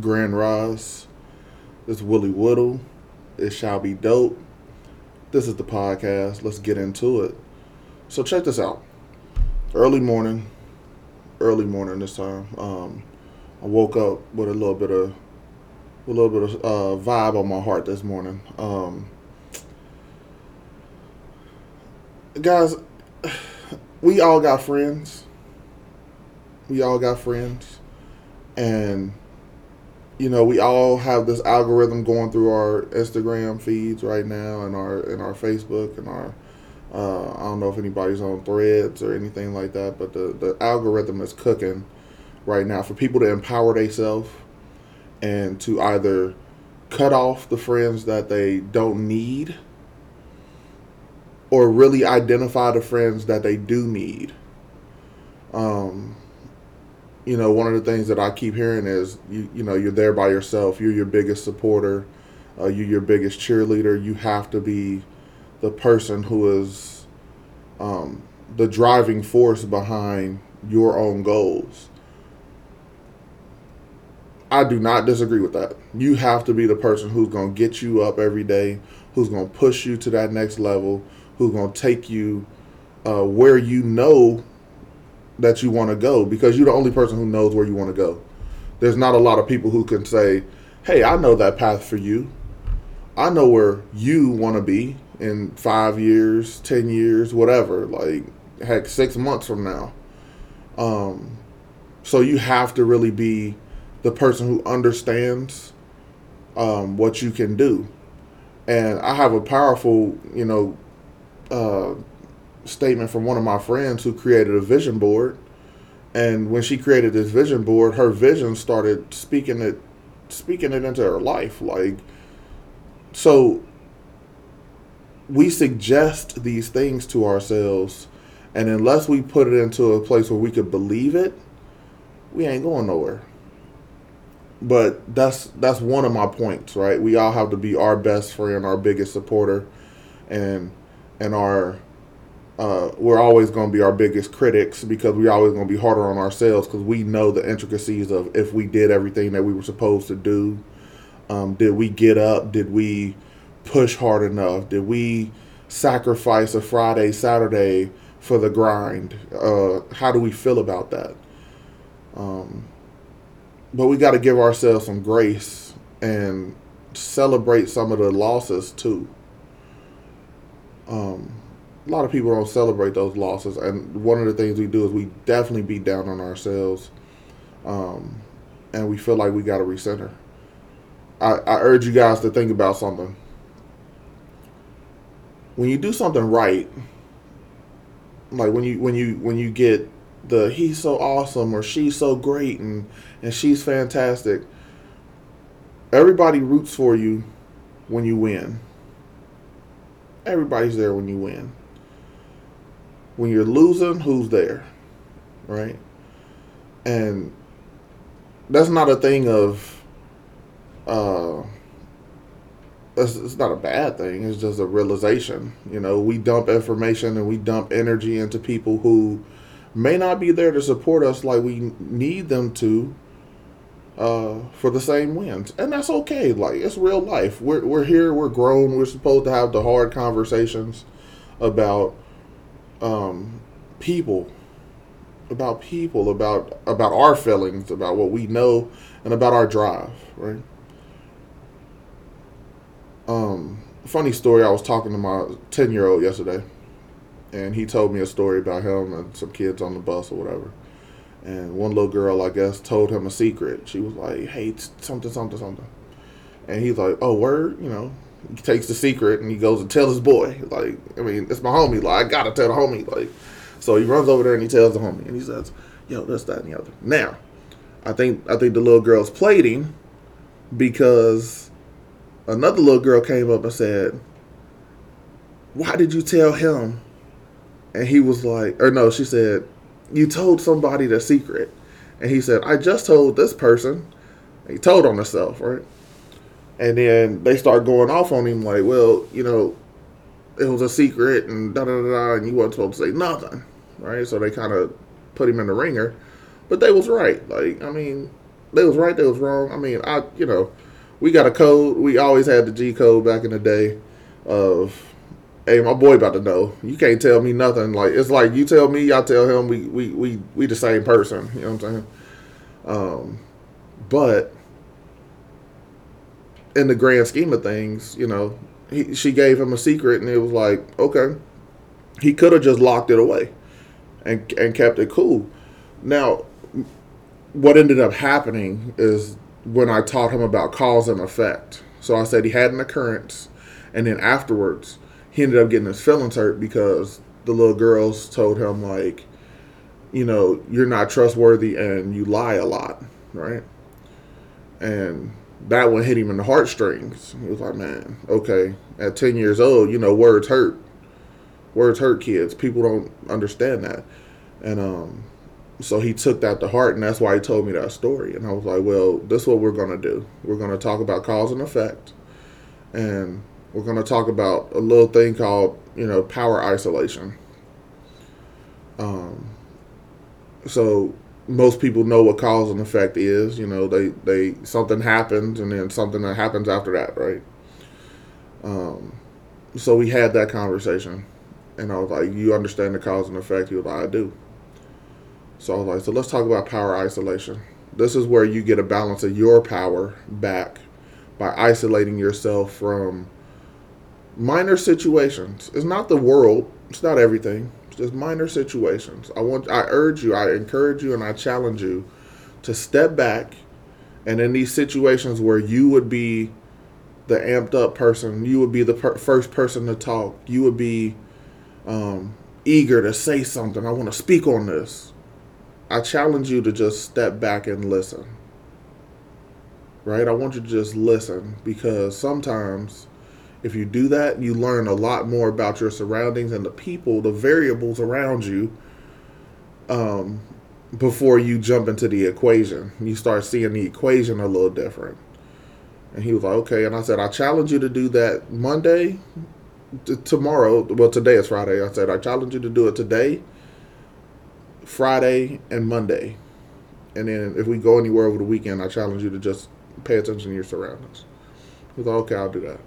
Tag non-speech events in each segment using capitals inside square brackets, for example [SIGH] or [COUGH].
Grand Rise. It's Willie Woodle. It shall be dope. This is the podcast. Let's get into it. So check this out. Early morning, early morning this time. Um, I woke up with a little bit of a little bit of uh, vibe on my heart this morning. Um, guys, we all got friends. We all got friends, and you know we all have this algorithm going through our Instagram feeds right now, and our and our Facebook and our. Uh, I don't know if anybody's on Threads or anything like that, but the the algorithm is cooking right now for people to empower themselves and to either cut off the friends that they don't need or really identify the friends that they do need. Um, you know, one of the things that I keep hearing is you you know you're there by yourself. You're your biggest supporter. Uh, you're your biggest cheerleader. You have to be the person who is um, the driving force behind your own goals. I do not disagree with that. You have to be the person who's going to get you up every day, who's going to push you to that next level, who's going to take you uh, where you know that you want to go because you're the only person who knows where you want to go. There's not a lot of people who can say, hey, I know that path for you. I know where you want to be in five years, 10 years, whatever, like, heck, six months from now. Um, so you have to really be the person who understands um, what you can do. And I have a powerful, you know, uh, statement from one of my friends who created a vision board. And when she created this vision board, her vision started speaking it, speaking it into her life. Like, so we suggest these things to ourselves, and unless we put it into a place where we could believe it, we ain't going nowhere but that's that's one of my points, right? We all have to be our best friend, our biggest supporter, and and our uh, we're always going to be our biggest critics because we're always going to be harder on ourselves because we know the intricacies of if we did everything that we were supposed to do. Um, did we get up? Did we push hard enough? Did we sacrifice a Friday, Saturday for the grind? Uh, how do we feel about that? Um, but we got to give ourselves some grace and celebrate some of the losses too. Um, a lot of people don't celebrate those losses, and one of the things we do is we definitely beat down on ourselves, um, and we feel like we got to recenter. I, I urge you guys to think about something. When you do something right, like when you when you when you get the he's so awesome or she's so great and and she's fantastic. Everybody roots for you when you win. Everybody's there when you win. When you're losing, who's there? Right? And that's not a thing of uh it's, it's not a bad thing. It's just a realization. You know, we dump information and we dump energy into people who may not be there to support us like we need them to uh, for the same wins, and that's okay. Like it's real life. We're we're here. We're grown. We're supposed to have the hard conversations about um, people, about people, about about our feelings, about what we know, and about our drive. Right. Um, funny story. I was talking to my ten year old yesterday and he told me a story about him and some kids on the bus or whatever. And one little girl, I guess, told him a secret. She was like, "Hey, something, something, something," and he's like, "Oh, word," you know. He takes the secret and he goes and tells his boy. Like, I mean, it's my homie. Like, I gotta tell the homie. Like, so he runs over there and he tells the homie, and he says, "Yo, this, that, and the other." Now, I think I think the little girl's plating because another little girl came up and said, "Why did you tell him and he was like, or no, she said, you told somebody the secret. And he said, I just told this person. He told on himself, right? And then they start going off on him like, well, you know, it was a secret and da da da and you weren't supposed to say nothing, right? So they kind of put him in the ringer. But they was right. Like, I mean, they was right, they was wrong. I mean, I you know, we got a code. We always had the G code back in the day of hey, my boy about to know. You can't tell me nothing. Like it's like you tell me, I tell him. We we we we the same person. You know what I'm saying? Um, but in the grand scheme of things, you know, he, she gave him a secret, and it was like, okay, he could have just locked it away, and and kept it cool. Now, what ended up happening is when I taught him about cause and effect. So I said he had an occurrence, and then afterwards he ended up getting his feelings hurt because the little girls told him like, you know, you're not trustworthy and you lie a lot, right? And that one hit him in the heartstrings. He was like, man, okay, at 10 years old, you know, words hurt. Words hurt kids. People don't understand that. And um, so he took that to heart, and that's why he told me that story. And I was like, well, this is what we're going to do. We're going to talk about cause and effect. And we're going to talk about a little thing called, you know, power isolation. Um, so most people know what cause and effect is. You know, they they something happens and then something that happens after that, right? Um, so we had that conversation, and I was like, "You understand the cause and effect?" He was like, "I do." So I was like, "So let's talk about power isolation. This is where you get a balance of your power back by isolating yourself from minor situations. It's not the world. It's not everything just minor situations. I want, I urge you, I encourage you, and I challenge you to step back, and in these situations where you would be the amped up person, you would be the per- first person to talk, you would be um, eager to say something. I want to speak on this. I challenge you to just step back and listen. Right? I want you to just listen because sometimes if you do that, you learn a lot more about your surroundings and the people, the variables around you, um, before you jump into the equation. You start seeing the equation a little different. And he was like, okay. And I said, I challenge you to do that Monday, t- tomorrow. Well, today is Friday. I said, I challenge you to do it today, Friday, and Monday. And then if we go anywhere over the weekend, I challenge you to just pay attention to your surroundings. He was like, okay, I'll do that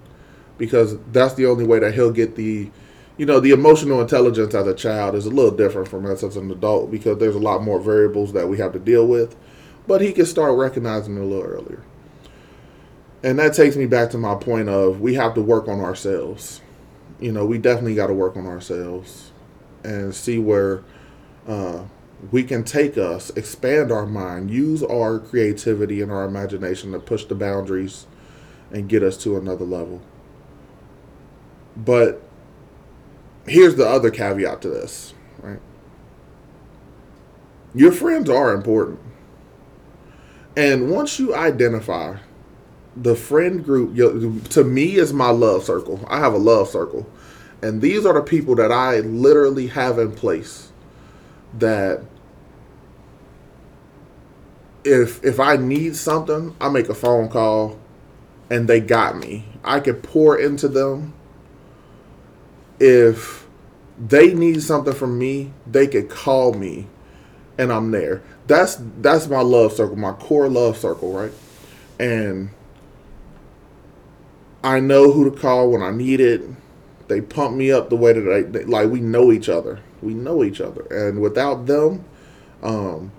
because that's the only way that he'll get the you know the emotional intelligence as a child is a little different from us as an adult because there's a lot more variables that we have to deal with but he can start recognizing it a little earlier. And that takes me back to my point of we have to work on ourselves. You know we definitely got to work on ourselves and see where uh, we can take us expand our mind use our creativity and our imagination to push the boundaries and get us to another level but here's the other caveat to this, right? Your friends are important. And once you identify the friend group, to me, is my love circle. I have a love circle. And these are the people that I literally have in place that if if I need something, I make a phone call and they got me. I could pour into them if they need something from me, they could call me and I'm there. That's that's my love circle, my core love circle, right? And I know who to call when I need it. They pump me up the way that I they, like we know each other. We know each other. And without them, um,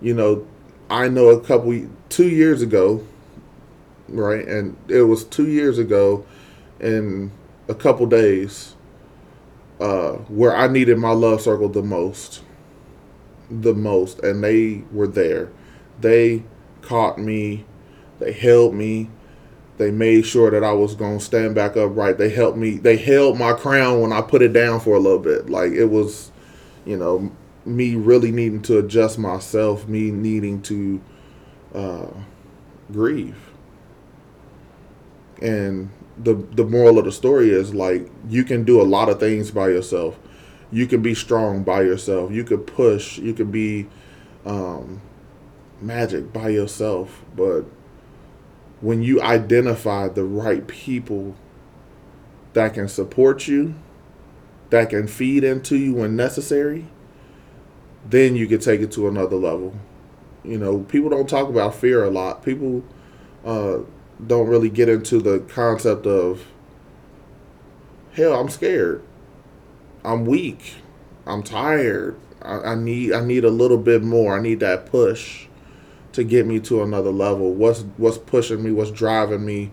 you know, I know a couple 2 years ago, right? And it was 2 years ago in a couple days uh, where I needed my love circle the most, the most, and they were there. They caught me, they held me, they made sure that I was gonna stand back upright. They helped me. They held my crown when I put it down for a little bit. Like it was, you know, me really needing to adjust myself, me needing to uh, grieve, and the the moral of the story is like you can do a lot of things by yourself. You can be strong by yourself. You could push. You could be um, magic by yourself. But when you identify the right people that can support you, that can feed into you when necessary, then you can take it to another level. You know, people don't talk about fear a lot. People uh, don't really get into the concept of hell. I'm scared. I'm weak. I'm tired. I, I need I need a little bit more. I need that push to get me to another level. What's what's pushing me? What's driving me?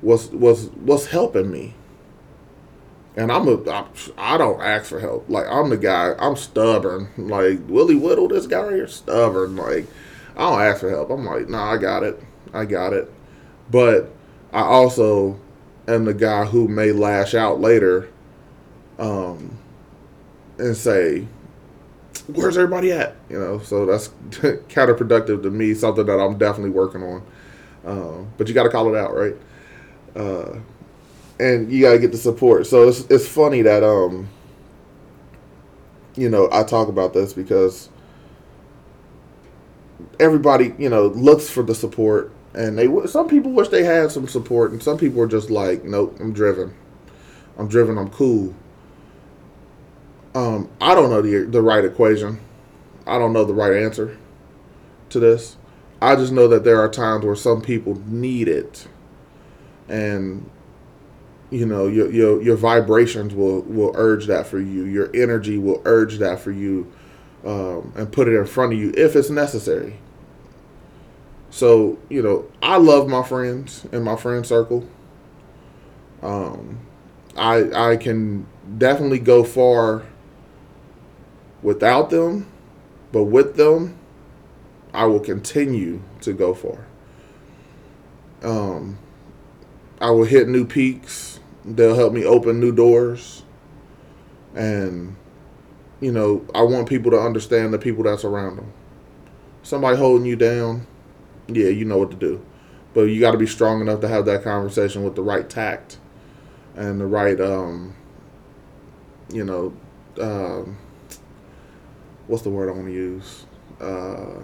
What's what's what's helping me? And I'm a I, I don't ask for help. Like I'm the guy. I'm stubborn. Like Willie Whittle, this guy here, stubborn. Like I don't ask for help. I'm like, nah, I got it. I got it. But I also am the guy who may lash out later, um, and say, where's everybody at? You know, so that's [LAUGHS] counterproductive to me. Something that I'm definitely working on. Um, but you got to call it out, right? Uh, and you got to get the support. So it's it's funny that um, you know, I talk about this because everybody, you know, looks for the support, and they some people wish they had some support, and some people are just like, nope, I'm driven, I'm driven, I'm cool. Um, I don't know the the right equation. I don't know the right answer to this. I just know that there are times where some people need it, and you know your your your vibrations will will urge that for you. Your energy will urge that for you, um, and put it in front of you if it's necessary. So you know, I love my friends and my friend circle. Um, I I can definitely go far without them, but with them, I will continue to go far. Um, I will hit new peaks. They'll help me open new doors. And, you know, I want people to understand the people that's around them. Somebody holding you down, yeah, you know what to do. But you got to be strong enough to have that conversation with the right tact and the right, um, you know, um, what's the word I want to use? Uh,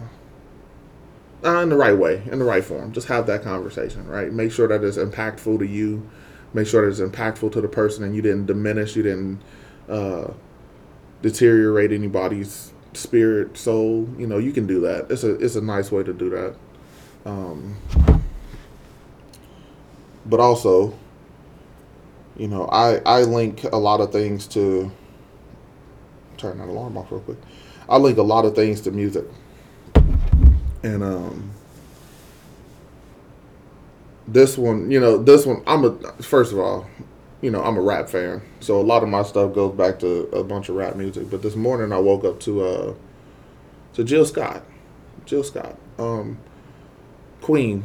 uh, in the right way, in the right form. Just have that conversation, right? Make sure that it's impactful to you. Make sure that it's impactful to the person, and you didn't diminish, you didn't uh, deteriorate anybody's spirit, soul. You know, you can do that. It's a it's a nice way to do that. Um, but also, you know, I I link a lot of things to turn that alarm off real quick. I link a lot of things to music. And um this one, you know, this one I'm a first of all, you know, I'm a rap fan. So a lot of my stuff goes back to a bunch of rap music. But this morning I woke up to uh to Jill Scott. Jill Scott. Um Queen.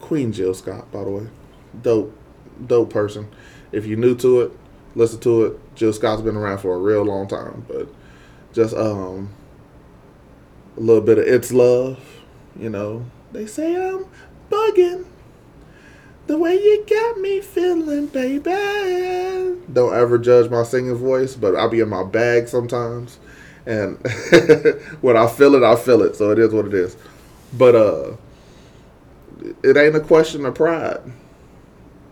Queen Jill Scott, by the way. Dope dope person. If you're new to it, listen to it. Jill Scott's been around for a real long time, but just um a little bit of it's love, you know. They say I'm bugging. The way you got me feeling, baby. Don't ever judge my singing voice, but I'll be in my bag sometimes. And [LAUGHS] when I feel it, I feel it. So it is what it is. But uh it ain't a question of pride.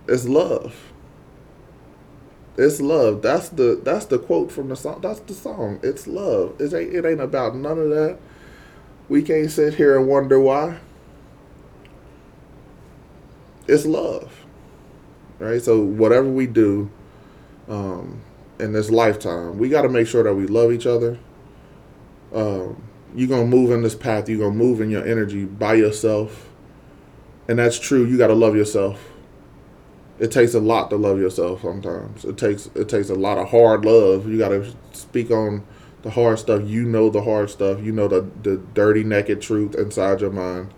It's love. It's love. That's the that's the quote from the song. That's the song. It's love. It ain't it ain't about none of that. We can't sit here and wonder why. It's love. Right? So whatever we do um, in this lifetime, we got to make sure that we love each other. Um, you're to move in this path. You're to move in your energy by yourself. And that's true. You got to love yourself it takes a lot to love yourself sometimes. It takes it takes a lot of hard love. You got to speak on the hard stuff. You know the hard stuff. You know the the dirty naked truth inside your mind.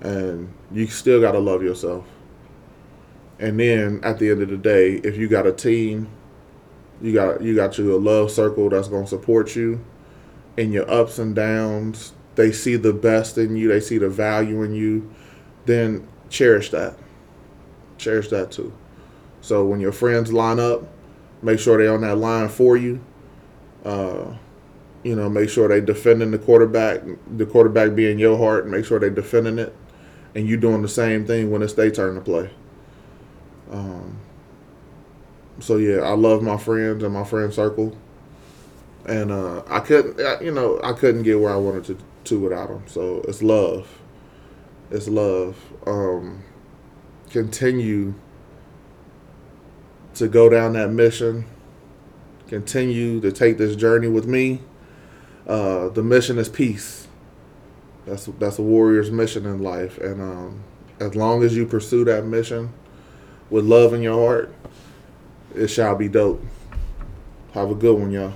And you still got to love yourself. And then at the end of the day, if you got a team, you got you got you a love circle that's going to support you in your ups and downs. They see the best in you, they see the value in you, then cherish that cherish that too. So when your friends line up, make sure they're on that line for you. Uh, you know, make sure they're defending the quarterback, the quarterback being your heart, make sure they're defending it, and you doing the same thing when it's their turn to play. Um, so yeah, I love my friends and my friend circle, and uh, I couldn't, you know, I couldn't get where I wanted to two without them. So it's love. It's love. Um, continue to go down that mission. Continue to take this journey with me. Uh, the mission is peace. That's that's a warrior's mission in life, and um, as long as you pursue that mission with love in your heart, it shall be dope. Have a good one, y'all.